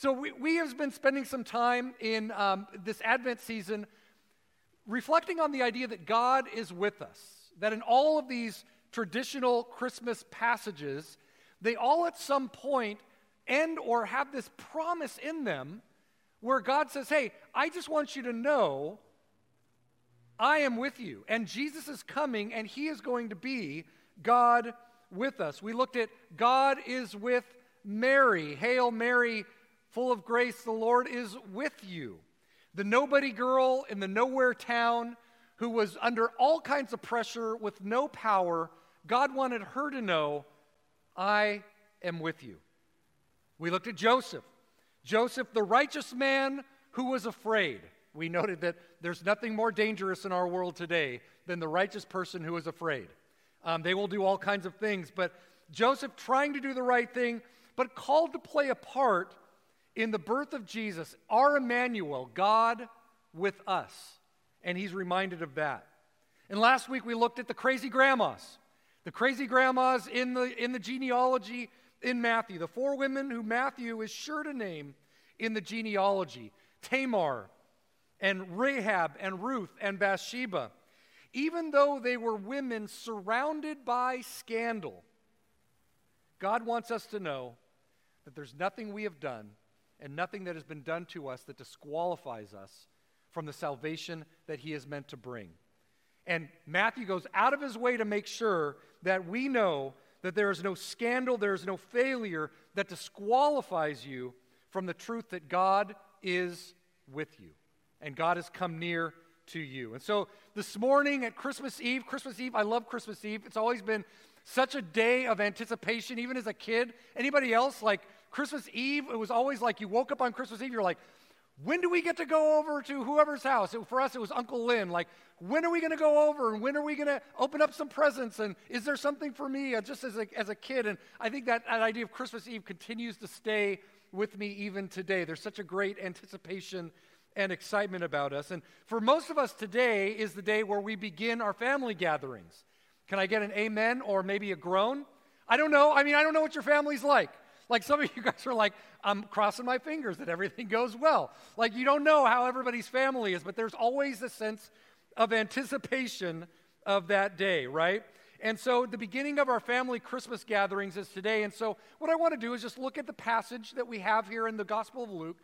So, we, we have been spending some time in um, this Advent season reflecting on the idea that God is with us, that in all of these traditional Christmas passages, they all at some point end or have this promise in them where God says, Hey, I just want you to know I am with you. And Jesus is coming and he is going to be God with us. We looked at God is with Mary. Hail Mary, full of grace, the Lord is with you. The nobody girl in the nowhere town who was under all kinds of pressure with no power, God wanted her to know, I am with you. We looked at Joseph. Joseph, the righteous man who was afraid. We noted that there's nothing more dangerous in our world today than the righteous person who is afraid. Um, they will do all kinds of things, but Joseph trying to do the right thing, but called to play a part in the birth of Jesus, our Emmanuel, God with us. And he's reminded of that. And last week we looked at the crazy grandmas. The crazy grandmas in the, in the genealogy in Matthew. The four women who Matthew is sure to name in the genealogy Tamar and Rahab and Ruth and Bathsheba. Even though they were women surrounded by scandal, God wants us to know that there's nothing we have done and nothing that has been done to us that disqualifies us from the salvation that he is meant to bring. And Matthew goes out of his way to make sure that we know that there is no scandal, there is no failure that disqualifies you from the truth that God is with you and God has come near to you. And so this morning at Christmas Eve, Christmas Eve, I love Christmas Eve. It's always been such a day of anticipation, even as a kid. Anybody else like Christmas Eve? It was always like you woke up on Christmas Eve, you're like, when do we get to go over to whoever's house? It, for us, it was Uncle Lynn. Like, when are we going to go over? And when are we going to open up some presents? And is there something for me uh, just as a, as a kid? And I think that, that idea of Christmas Eve continues to stay with me even today. There's such a great anticipation and excitement about us. And for most of us, today is the day where we begin our family gatherings. Can I get an amen or maybe a groan? I don't know. I mean, I don't know what your family's like. Like some of you guys are like, I'm crossing my fingers that everything goes well. Like you don't know how everybody's family is, but there's always a sense of anticipation of that day, right? And so the beginning of our family Christmas gatherings is today. And so what I want to do is just look at the passage that we have here in the Gospel of Luke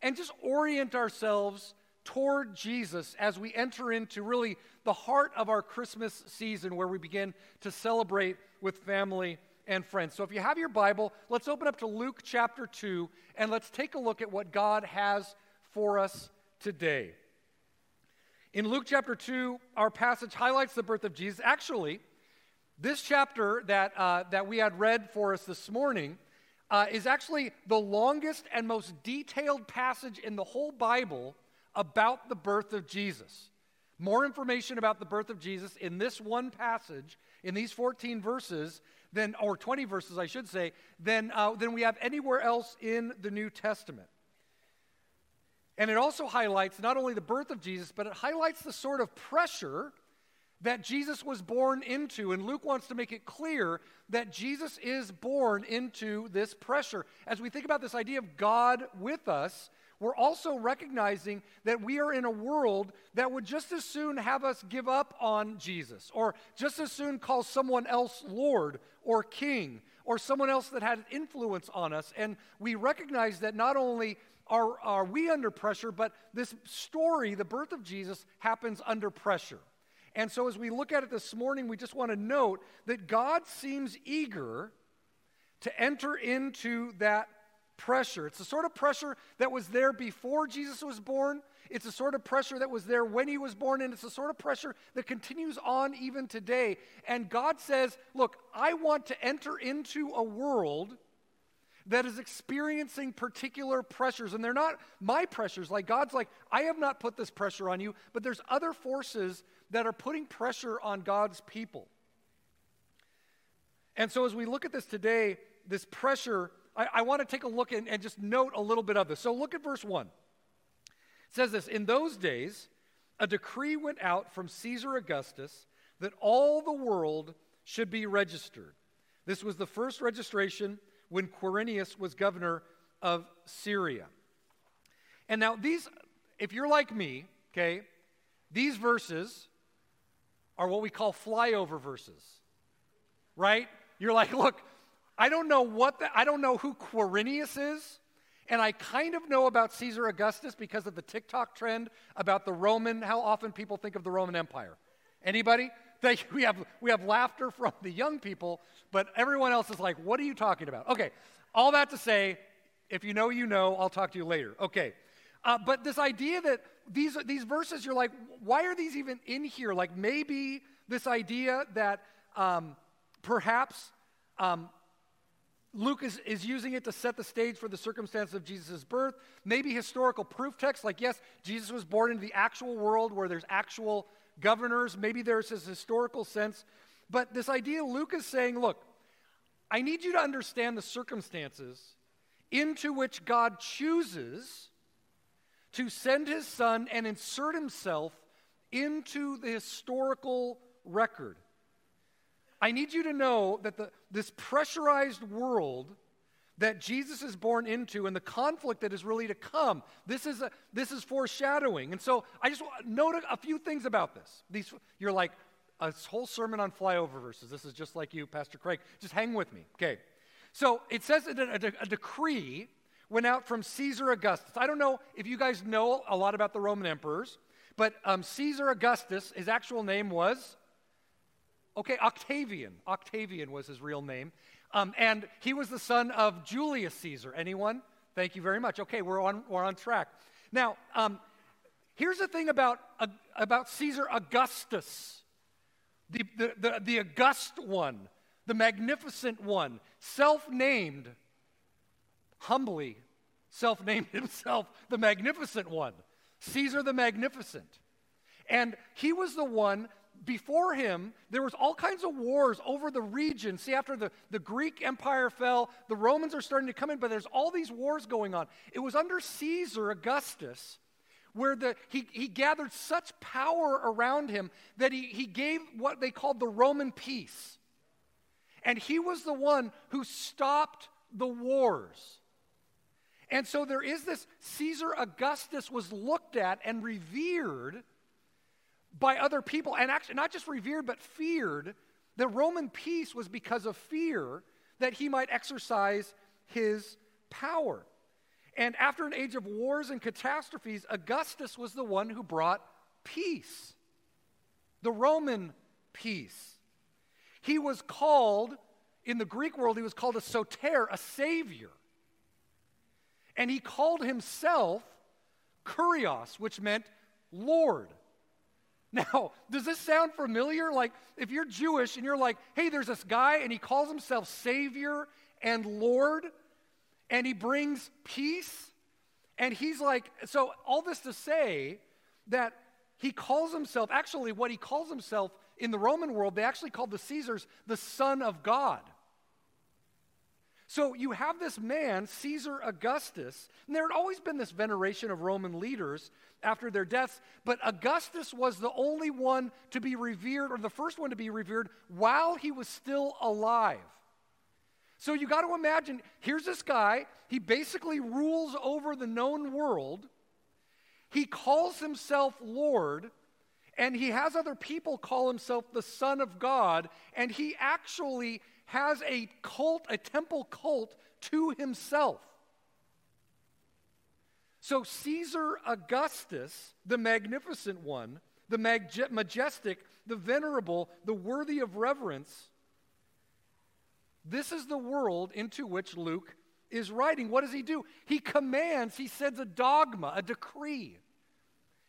and just orient ourselves toward Jesus as we enter into really the heart of our Christmas season where we begin to celebrate with family and friends. So if you have your Bible, let's open up to Luke chapter 2 and let's take a look at what God has for us today. In Luke chapter 2, our passage highlights the birth of Jesus. Actually, this chapter that, uh, that we had read for us this morning uh, is actually the longest and most detailed passage in the whole Bible about the birth of Jesus. More information about the birth of Jesus in this one passage, in these 14 verses, than, or 20 verses, I should say, than, uh, than we have anywhere else in the New Testament. And it also highlights not only the birth of Jesus, but it highlights the sort of pressure that Jesus was born into. And Luke wants to make it clear that Jesus is born into this pressure. As we think about this idea of God with us, we're also recognizing that we are in a world that would just as soon have us give up on Jesus, or just as soon call someone else Lord or King, or someone else that had influence on us. And we recognize that not only are, are we under pressure, but this story, the birth of Jesus, happens under pressure. And so, as we look at it this morning, we just want to note that God seems eager to enter into that pressure. It's the sort of pressure that was there before Jesus was born. It's the sort of pressure that was there when he was born, and it's the sort of pressure that continues on even today. And God says, Look, I want to enter into a world that is experiencing particular pressures. And they're not my pressures. Like God's like, I have not put this pressure on you, but there's other forces that are putting pressure on God's people. And so as we look at this today, this pressure, I, I want to take a look and, and just note a little bit of this. So look at verse 1. It says this In those days, a decree went out from Caesar Augustus that all the world should be registered. This was the first registration when Quirinius was governor of Syria. And now, these, if you're like me, okay, these verses are what we call flyover verses, right? You're like, look, I don't know what the, I don't know who Quirinius is, and I kind of know about Caesar Augustus because of the TikTok trend about the Roman, how often people think of the Roman Empire. Anybody? They, we, have, we have laughter from the young people, but everyone else is like, what are you talking about? Okay, all that to say, if you know, you know, I'll talk to you later. Okay. Uh, but this idea that these, these verses, you're like, why are these even in here? Like maybe this idea that um, perhaps um, Luke is, is using it to set the stage for the circumstance of Jesus' birth. Maybe historical proof text, like, yes, Jesus was born into the actual world where there's actual governors. Maybe there's this historical sense. But this idea, Luke is saying, look, I need you to understand the circumstances into which God chooses to send his son and insert himself into the historical record. I need you to know that the, this pressurized world that Jesus is born into and the conflict that is really to come, this is, a, this is foreshadowing. And so I just note a, few things about this. These, you're like, a whole sermon on flyover verses. This is just like you, Pastor Craig. Just hang with me. Okay. So it says that a, a, a decree went out from Caesar Augustus. I don't know if you guys know a lot about the Roman emperors, but um, Caesar Augustus, his actual name was, okay, Octavian. Octavian was his real name. Um, and he was the son of Julius Caesar. Anyone? Thank you very much. Okay, we're on, we're on track. Now, um, here's the thing about, uh, about Caesar Augustus the, the, the, the august one, the magnificent one, self named, humbly self named himself the magnificent one, Caesar the Magnificent. And he was the one before him, there was all kinds of wars over the region. See, after the, the Greek Empire fell, the Romans are starting to come in, but there's all these wars going on. It was under Caesar Augustus where the, he, he gathered such power around him that he, he gave what they called the Roman peace. And he was the one who stopped the wars. And so there is this Caesar Augustus was looked at and revered by other people, and actually not just revered, but feared. The Roman peace was because of fear that he might exercise his power. And after an age of wars and catastrophes, Augustus was the one who brought peace, the Roman peace. He was called, in the Greek world, he was called a soter, a savior. And he called himself kurios, which meant Lord. Now, does this sound familiar? Like, if you're Jewish and you're like, hey, there's this guy and he calls himself Savior and Lord, and he brings peace. And he's like, so all this to say that he calls himself, actually, what he calls himself in the Roman world, they actually called the Caesars the Son of God. So you have this man, Caesar Augustus, and there had always been this veneration of Roman leaders after their deaths, but Augustus was the only one to be revered, or the first one to be revered, while he was still alive. So you got to imagine here's this guy, he basically rules over the known world. He calls himself Lord, and he has other people call himself the Son of God, and he actually has a cult, a temple cult to himself. So Caesar Augustus, the magnificent one, the majestic, the venerable, the worthy of reverence, this is the world into which Luke is writing. What does he do? He commands, he sends a dogma, a decree.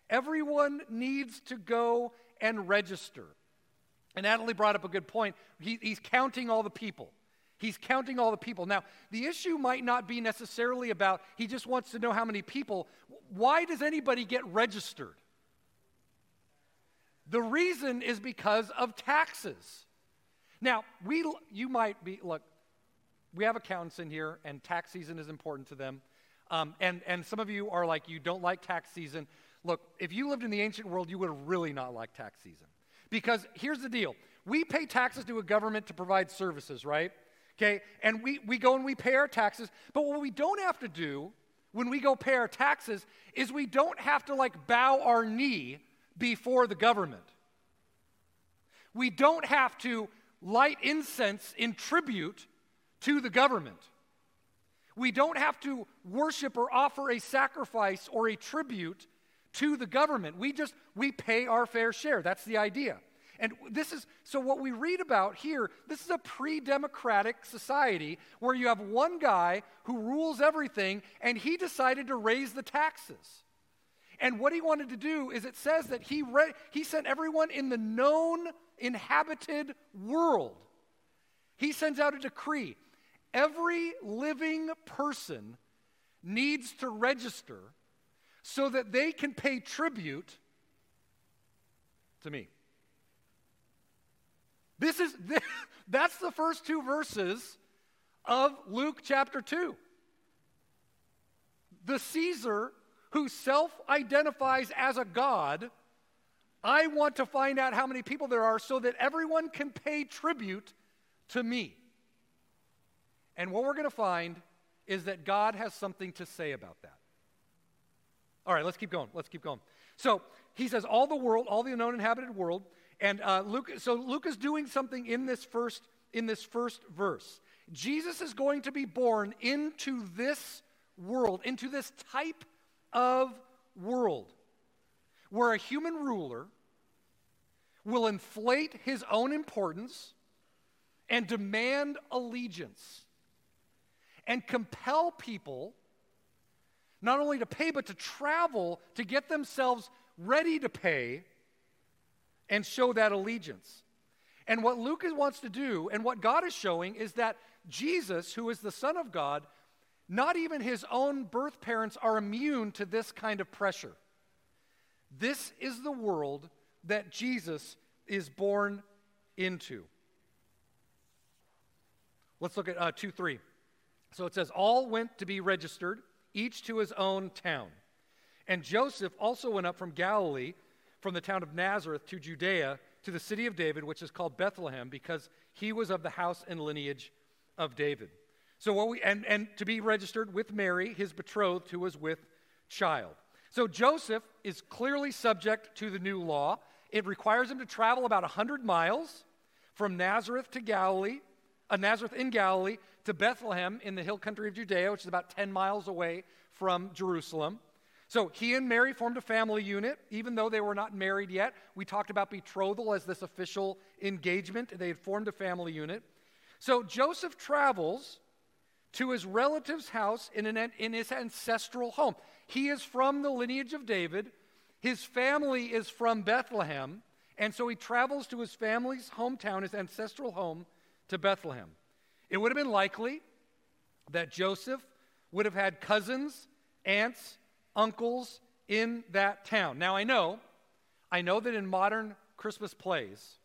Everyone needs to go and register. And Natalie brought up a good point. He, he's counting all the people. He's counting all the people. Now, the issue might not be necessarily about he just wants to know how many people. Why does anybody get registered? The reason is because of taxes. Now, we, you might be, look, we have accountants in here, and tax season is important to them. Um, and, and some of you are like, you don't like tax season. Look, if you lived in the ancient world, you would really not like tax season. Because here's the deal we pay taxes to a government to provide services, right? Okay? And we, we go and we pay our taxes. But what we don't have to do when we go pay our taxes is we don't have to like bow our knee before the government. We don't have to light incense in tribute to the government. We don't have to worship or offer a sacrifice or a tribute to the government. We just we pay our fair share. That's the idea. And this is so what we read about here, this is a pre-democratic society where you have one guy who rules everything and he decided to raise the taxes. And what he wanted to do is it says that he re- he sent everyone in the known inhabited world. He sends out a decree. Every living person needs to register so that they can pay tribute to me. This is that's the first two verses of Luke chapter 2. The Caesar who self-identifies as a god, I want to find out how many people there are so that everyone can pay tribute to me. And what we're going to find is that God has something to say about that. All right, let's keep going. Let's keep going. So he says, all the world, all the unknown inhabited world, and uh, Luke. So Luke is doing something in this first in this first verse. Jesus is going to be born into this world, into this type of world, where a human ruler will inflate his own importance and demand allegiance and compel people not only to pay, but to travel to get themselves ready to pay and show that allegiance. And what Luke wants to do, and what God is showing, is that Jesus, who is the Son of God, not even his own birth parents are immune to this kind of pressure. This is the world that Jesus is born into. Let's look at uh, 2 3. So it says, All went to be registered each to his own town. And Joseph also went up from Galilee, from the town of Nazareth to Judea, to the city of David, which is called Bethlehem, because he was of the house and lineage of David. So what we and, and to be registered with Mary, his betrothed, who was with child. So Joseph is clearly subject to the new law. It requires him to travel about 100 miles from Nazareth to Galilee, Nazareth in Galilee, to Bethlehem in the hill country of Judea, which is about 10 miles away from Jerusalem. So he and Mary formed a family unit, even though they were not married yet. We talked about betrothal as this official engagement. They had formed a family unit. So Joseph travels to his relative's house in, an, in his ancestral home. He is from the lineage of David. His family is from Bethlehem. And so he travels to his family's hometown, his ancestral home, to Bethlehem. It would have been likely that Joseph would have had cousins, aunts, uncles in that town. Now I know, I know that in modern Christmas plays,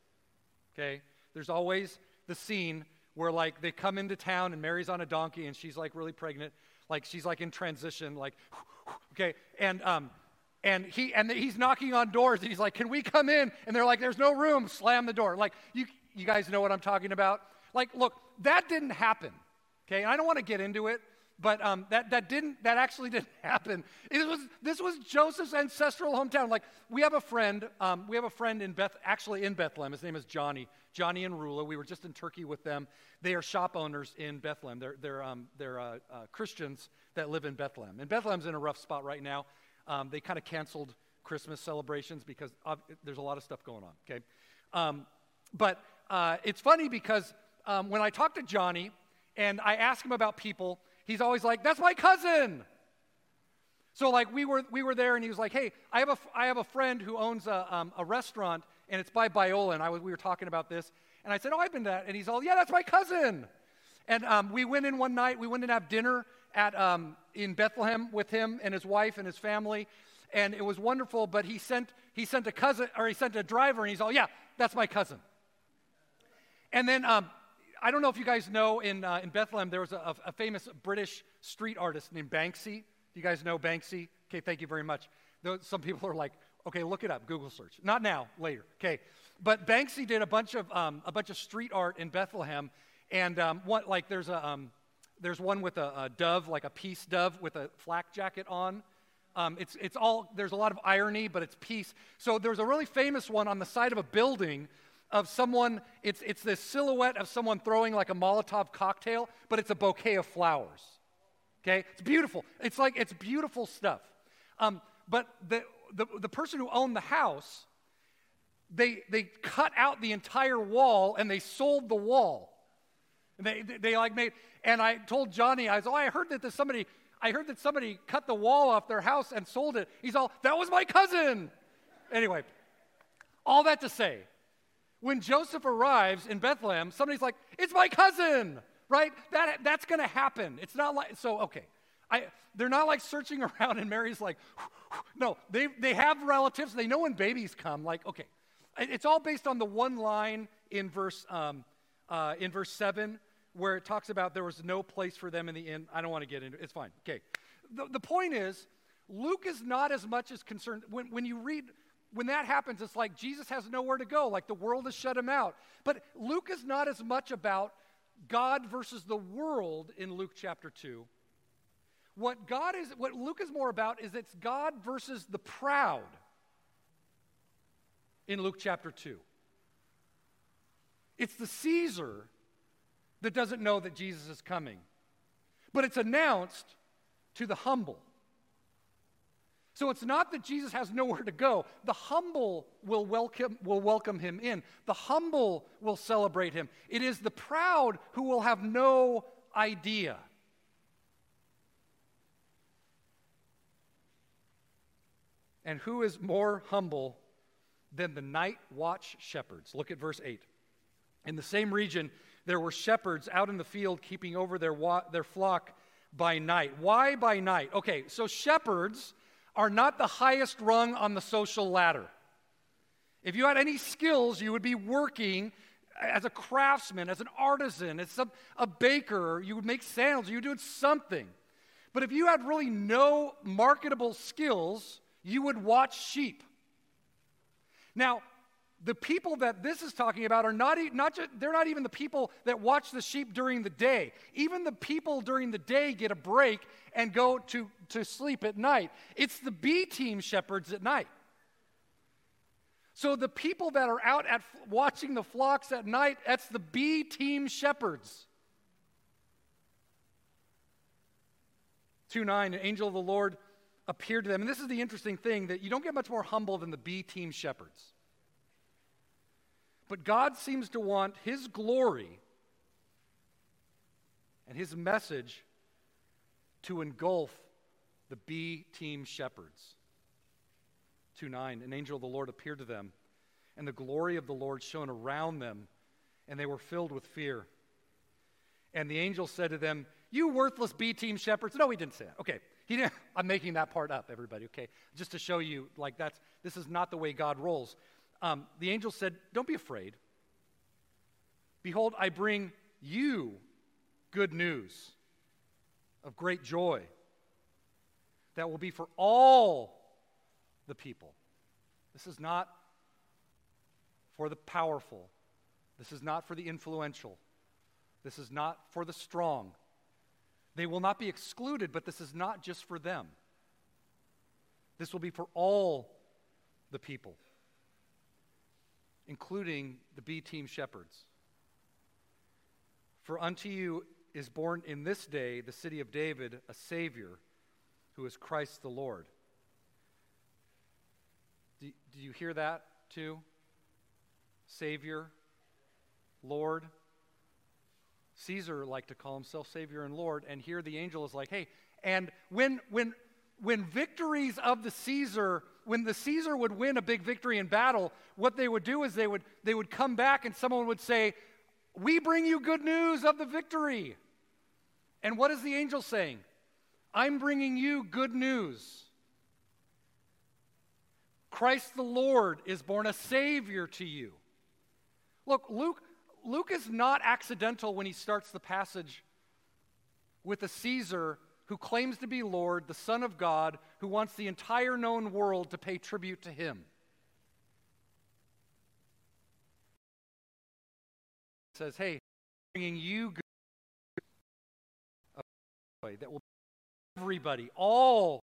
okay, there's always the scene where like they come into town and Mary's on a donkey and she's like really pregnant, like she's like in transition, like okay, and um and he and he's knocking on doors and he's like, "Can we come in?" And they're like, "There's no room." Slam the door. Like you you guys know what I'm talking about? Like, look, that didn't happen. Okay, I don't want to get into it, but um, that, that didn't that actually didn't happen. It was this was Joseph's ancestral hometown. Like we have a friend, um, we have a friend in Beth, actually in Bethlehem. His name is Johnny, Johnny and Rula. We were just in Turkey with them. They are shop owners in Bethlehem. They're they're um, they're uh, uh, Christians that live in Bethlehem. And Bethlehem's in a rough spot right now. Um, they kind of canceled Christmas celebrations because of, there's a lot of stuff going on. Okay, um, but uh, it's funny because um, when I talk to Johnny and I ask him about people, he's always like, "That's my cousin." So like we were we were there and he was like, "Hey, I have a I have a friend who owns a, um, a restaurant and it's by Biola." And I was we were talking about this and I said, "Oh, I've been to that." And he's all, "Yeah, that's my cousin." And um, we went in one night. We went and have dinner at um, in Bethlehem with him and his wife and his family, and it was wonderful. But he sent he sent a cousin or he sent a driver, and he's all, "Yeah, that's my cousin." And then um, I don't know if you guys know, in, uh, in Bethlehem, there was a, a, famous British street artist named Banksy. Do you guys know Banksy? Okay, thank you very much. Some people are like, okay, look it up, Google search. Not now, later. Okay, but Banksy did a bunch of um, a bunch of street art in Bethlehem, And um, what, like there's, a, um, there's one with a, a, dove, like a peace dove with a flak jacket on. Um, it's, it's all, there's a lot of irony, but it's peace. So there's a really famous one on the side of a building of someone, it's, it's this silhouette of someone throwing like a Molotov cocktail, but it's a bouquet of flowers. Okay? It's beautiful. It's like, it's beautiful stuff. Um, but the, the, the person who owned the house, they, they cut out the entire wall and they sold the wall. And they, they, they like made, and I told Johnny, I was, oh, I heard that there's somebody, I heard that somebody cut the wall off their house and sold it. He's all, that was my cousin. Anyway, all that to say, when Joseph arrives in Bethlehem, somebody's like, it's my cousin, right? That, that's going to happen. It's not like, so, okay. I, they're not like searching around and Mary's like, no, they, they have relatives. They know when babies come. Like, okay. It's all based on the one line in verse, um, uh, in verse 7 where it talks about there was no place for them in the inn. I don't want to get into it. It's fine. Okay. The, the point is, Luke is not as much as concerned. When, when you read when that happens, it's like Jesus has nowhere to go, like the world has shut him out. But Luke is not as much about God versus the world in Luke chapter 2. What God is what Luke is more about is it's God versus the proud in Luke chapter 2. It's the Caesar that doesn't know that Jesus is coming. But it's announced to the humble. So it's not that Jesus has nowhere to go. The humble will welcome, will welcome him in, the humble will celebrate him. It is the proud who will have no idea. And who is more humble than the night watch shepherds? Look at verse 8. In the same region, there were shepherds out in the field keeping over their, wa- their flock by night. Why by night? Okay, so shepherds are not the highest rung on the social ladder. If you had any skills, you would be working as a craftsman, as an artisan, as a, a baker, you would make sandals, you would do something. But if you had really no marketable skills, you would watch sheep. Now, the people that this is talking about are not, not just, they're not even the people that watch the sheep during the day. Even the people during the day get a break and go to, to sleep at night. It's the B team shepherds at night. So the people that are out at watching the flocks at night, that's the B team shepherds. 2 9, an angel of the Lord appeared to them. And this is the interesting thing that you don't get much more humble than the B team shepherds. But God seems to want His glory and His message to engulf the B team shepherds. 2 9, an angel of the Lord appeared to them, and the glory of the Lord shone around them, and they were filled with fear. And the angel said to them, You worthless B team shepherds. No, he didn't say that. Okay. He didn't, I'm making that part up, everybody, okay? Just to show you, like, that's, this is not the way God rolls um, the angel said, Don't be afraid. Behold, I bring you good news of great joy that will be for all the people. This is not for the powerful. This is not for the influential. This is not for the strong. They will not be excluded, but this is not just for them. This will be for all the people including the B team shepherds. For unto you is born in this day, the city of David, a Savior who is Christ the Lord. Do, do you hear that too? Savior, Lord. Caesar liked to call himself Savior and Lord, and here the angel is like, hey, and when when when victories of the Caesar, when the Caesar would win a big victory in battle, what they would do is they would, they would come back and someone would say, We bring you good news of the victory. And what is the angel saying? I'm bringing you good news. Christ the Lord is born a Savior to you. Look, Luke, Luke is not accidental when he starts the passage with a Caesar who claims to be Lord, the Son of God, who wants the entire known world to pay tribute to him. says, hey, bringing you good that will everybody, all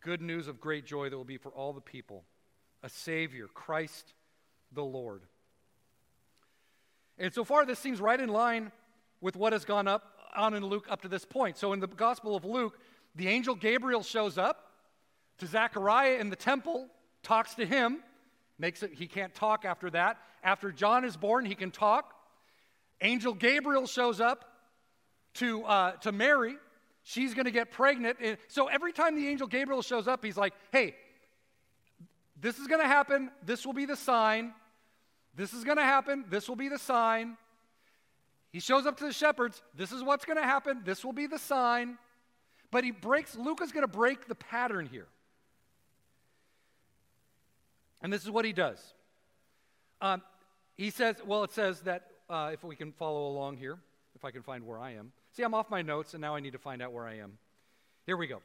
good news of great joy that will be for all the people, a Savior, Christ the Lord. And so far, this seems right in line with what has gone up on in Luke up to this point. So in the Gospel of Luke, the angel Gabriel shows up to Zechariah in the temple, talks to him, makes it he can't talk after that. After John is born, he can talk. Angel Gabriel shows up to, uh, to Mary, She's going to get pregnant. And so every time the angel Gabriel shows up, he's like, hey, this is going to happen. This will be the sign. This is going to happen. This will be the sign. He shows up to the shepherds. This is what's going to happen. This will be the sign. But he breaks, Luke is going to break the pattern here. And this is what he does. Um, he says, well, it says that, uh, if we can follow along here, if I can find where I am. See, I'm off my notes, and now I need to find out where I am. Here we go.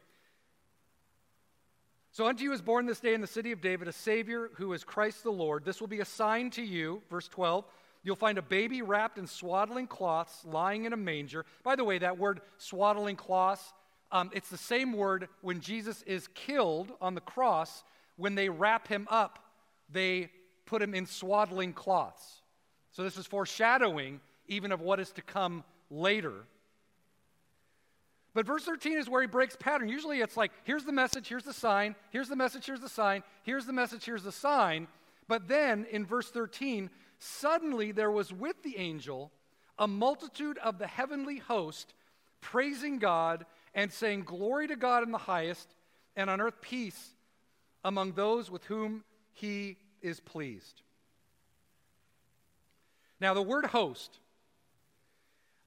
So unto you is born this day in the city of David a Savior who is Christ the Lord. This will be a sign to you. Verse 12. You'll find a baby wrapped in swaddling cloths lying in a manger. By the way, that word swaddling cloths, um, it's the same word when Jesus is killed on the cross. When they wrap him up, they put him in swaddling cloths. So this is foreshadowing even of what is to come later. But verse 13 is where he breaks pattern. Usually it's like, here's the message, here's the sign, here's the message, here's the sign, here's the message, here's the sign. But then in verse 13, suddenly there was with the angel a multitude of the heavenly host praising God and saying, Glory to God in the highest, and on earth peace among those with whom he is pleased. Now, the word host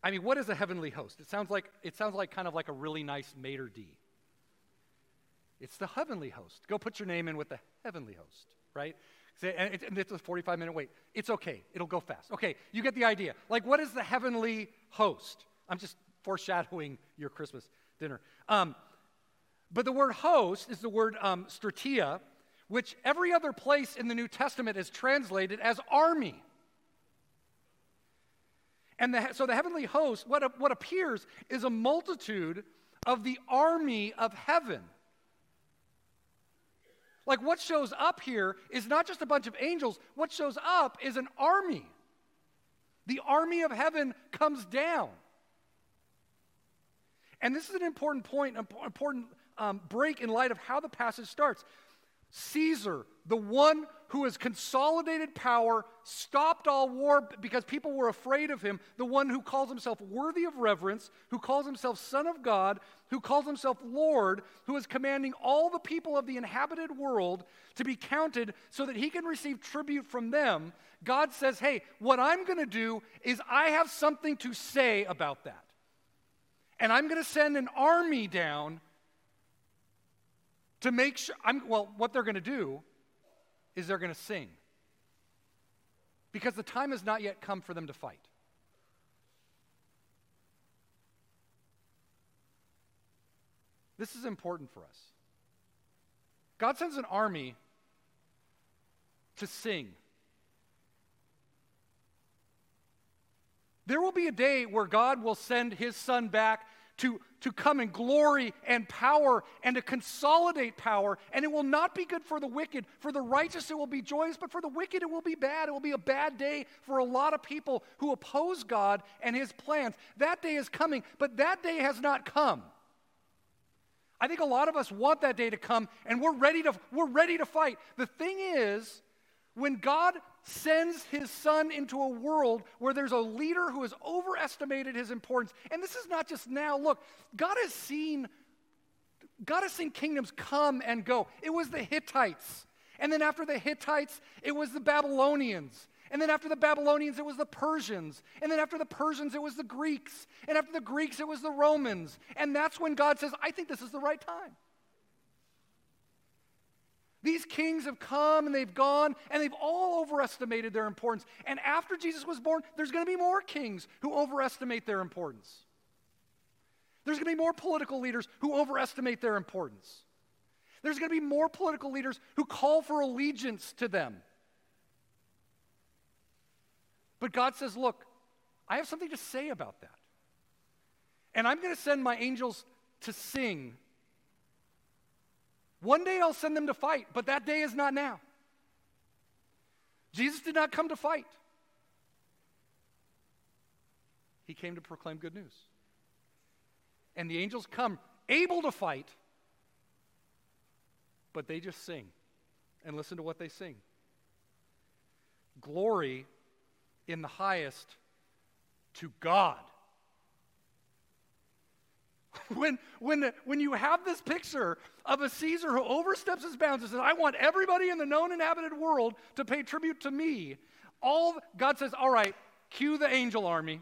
I mean, what is a heavenly host? It sounds like it sounds like kind of like a really nice maitre d. It's the heavenly host. Go put your name in with the heavenly host, right? And it's a 45 minute wait. It's okay. It'll go fast. Okay, you get the idea. Like, what is the heavenly host? I'm just foreshadowing your Christmas dinner. Um, but the word host is the word um, stratia, which every other place in the New Testament is translated as army. And the, so the heavenly host, what, what appears is a multitude of the army of heaven. Like what shows up here is not just a bunch of angels, what shows up is an army. The army of heaven comes down. And this is an important point, an important um, break in light of how the passage starts. Caesar, the one who has consolidated power, stopped all war because people were afraid of him, the one who calls himself worthy of reverence, who calls himself Son of God, who calls himself Lord, who is commanding all the people of the inhabited world to be counted so that he can receive tribute from them. God says, Hey, what I'm going to do is I have something to say about that. And I'm going to send an army down to make sure, I'm, well, what they're going to do is they're going to sing. Because the time has not yet come for them to fight. This is important for us. God sends an army to sing. There will be a day where God will send his son back to, to come in glory and power and to consolidate power. And it will not be good for the wicked. For the righteous, it will be joyous, but for the wicked, it will be bad. It will be a bad day for a lot of people who oppose God and his plans. That day is coming, but that day has not come. I think a lot of us want that day to come and we're ready to, we're ready to fight. The thing is, when God sends his son into a world where there's a leader who has overestimated his importance, and this is not just now, look, God has seen God has seen kingdoms come and go. It was the Hittites. And then after the Hittites, it was the Babylonians. And then after the Babylonians, it was the Persians. And then after the Persians, it was the Greeks. And after the Greeks, it was the Romans. And that's when God says, I think this is the right time. These kings have come and they've gone and they've all overestimated their importance. And after Jesus was born, there's going to be more kings who overestimate their importance. There's going to be more political leaders who overestimate their importance. There's going to be more political leaders who call for allegiance to them. But God says, Look, I have something to say about that. And I'm going to send my angels to sing. One day I'll send them to fight, but that day is not now. Jesus did not come to fight, He came to proclaim good news. And the angels come able to fight, but they just sing. And listen to what they sing Glory in the highest to God. When, when, when you have this picture of a Caesar who oversteps his bounds and says, I want everybody in the known inhabited world to pay tribute to me, all God says, All right, cue the angel army.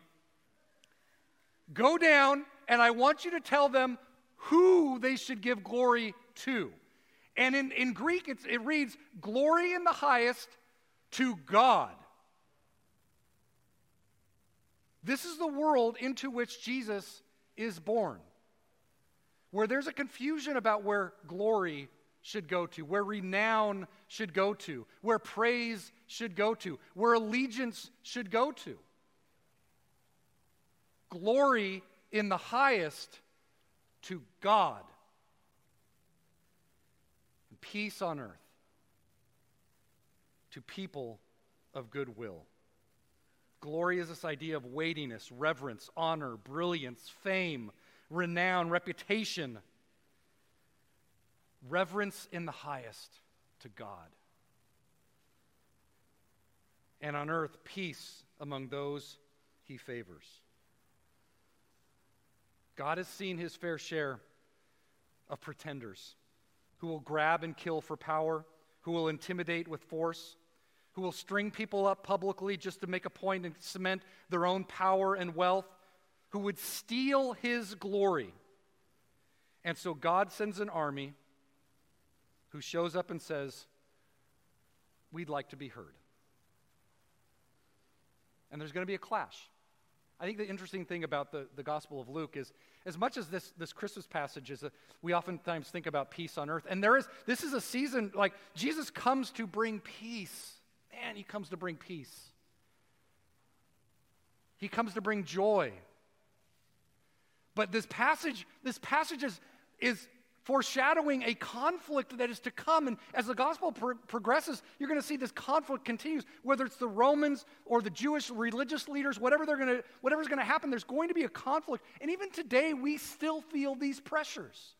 Go down, and I want you to tell them who they should give glory to. And in, in Greek, it reads, Glory in the highest to God. This is the world into which Jesus is born, where there's a confusion about where glory should go to, where renown should go to, where praise should go to, where allegiance should go to. Glory in the highest to God, peace on earth to people of good will. Glory is this idea of weightiness, reverence, honor, brilliance, fame, renown, reputation. Reverence in the highest to God. And on earth, peace among those he favors. God has seen his fair share of pretenders who will grab and kill for power, who will intimidate with force, who will string people up publicly just to make a point and cement their own power and wealth, who would steal his glory. And so God sends an army who shows up and says, We'd like to be heard. And there's going to be a clash. I think the interesting thing about the, the Gospel of Luke is, as much as this, this Christmas passage is, a, we oftentimes think about peace on earth. And there is, this is a season, like, Jesus comes to bring peace man, he comes to bring peace. He comes to bring joy. But this passage, this passage is, is foreshadowing a conflict that is to come. And as the gospel pro- progresses, you're going to see this conflict continues. Whether it's the Romans or the Jewish religious leaders, whatever they're going to, whatever's going to happen, there's going to be a conflict. And even today, we still feel these pressures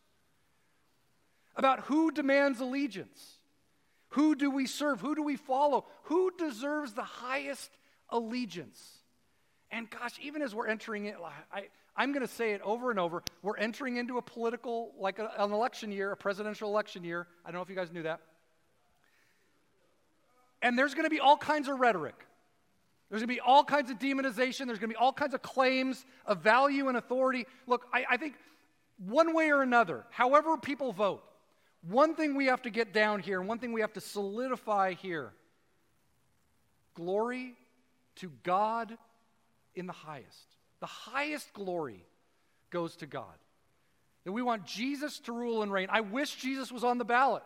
about who demands allegiance. Who do we serve? Who do we follow? Who deserves the highest allegiance? And gosh, even as we're entering it, I'm going to say it over and over. We're entering into a political, like a, an election year, a presidential election year. I don't know if you guys knew that. And there's going to be all kinds of rhetoric. There's going to be all kinds of demonization. There's going to be all kinds of claims of value and authority. Look, I, I think one way or another, however people vote, one thing we have to get down here, and one thing we have to solidify here glory to God in the highest. The highest glory goes to God. That we want Jesus to rule and reign. I wish Jesus was on the ballot.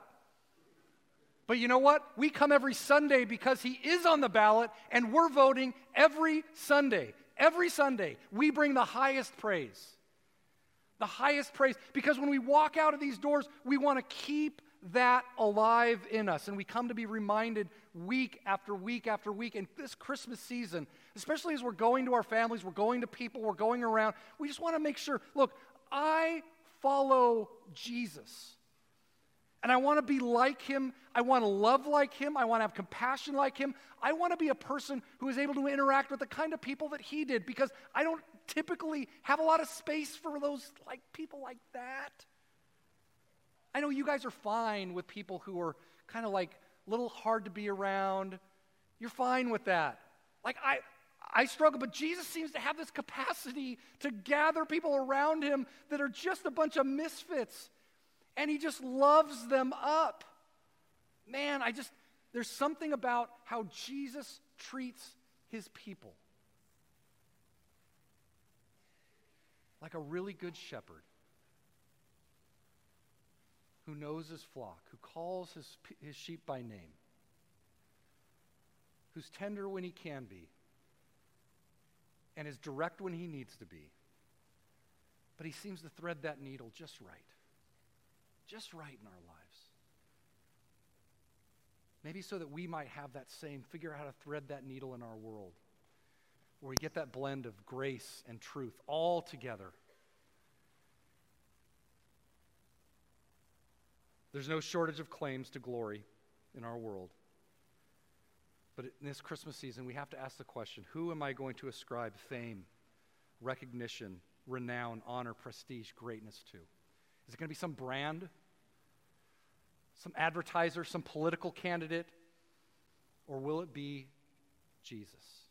But you know what? We come every Sunday because he is on the ballot, and we're voting every Sunday. Every Sunday, we bring the highest praise the highest praise. Because when we walk out of these doors, we want to keep that alive in us. And we come to be reminded week after week after week. And this Christmas season, especially as we're going to our families, we're going to people, we're going around, we just want to make sure look, I follow Jesus. And I want to be like him. I want to love like him. I want to have compassion like him. I want to be a person who is able to interact with the kind of people that he did because I don't typically have a lot of space for those like people like that. I know you guys are fine with people who are kind of like a little hard to be around. You're fine with that. Like I I struggle, but Jesus seems to have this capacity to gather people around him that are just a bunch of misfits. And he just loves them up. Man, I just, there's something about how Jesus treats his people. like a really good shepherd who knows his flock, who calls his, his sheep by name, who's tender when he can be, and is direct when he needs to be. But he seems to thread that needle just right. Just right in our lives. Maybe so that we might have that same, figure out how to thread that needle in our world, where we get that blend of grace and truth all together. There's no shortage of claims to glory in our world. But in this Christmas season, we have to ask the question who am I going to ascribe fame, recognition, renown, honor, prestige, greatness to? Is it going to be some brand? Some advertiser, some political candidate? Or will it be Jesus?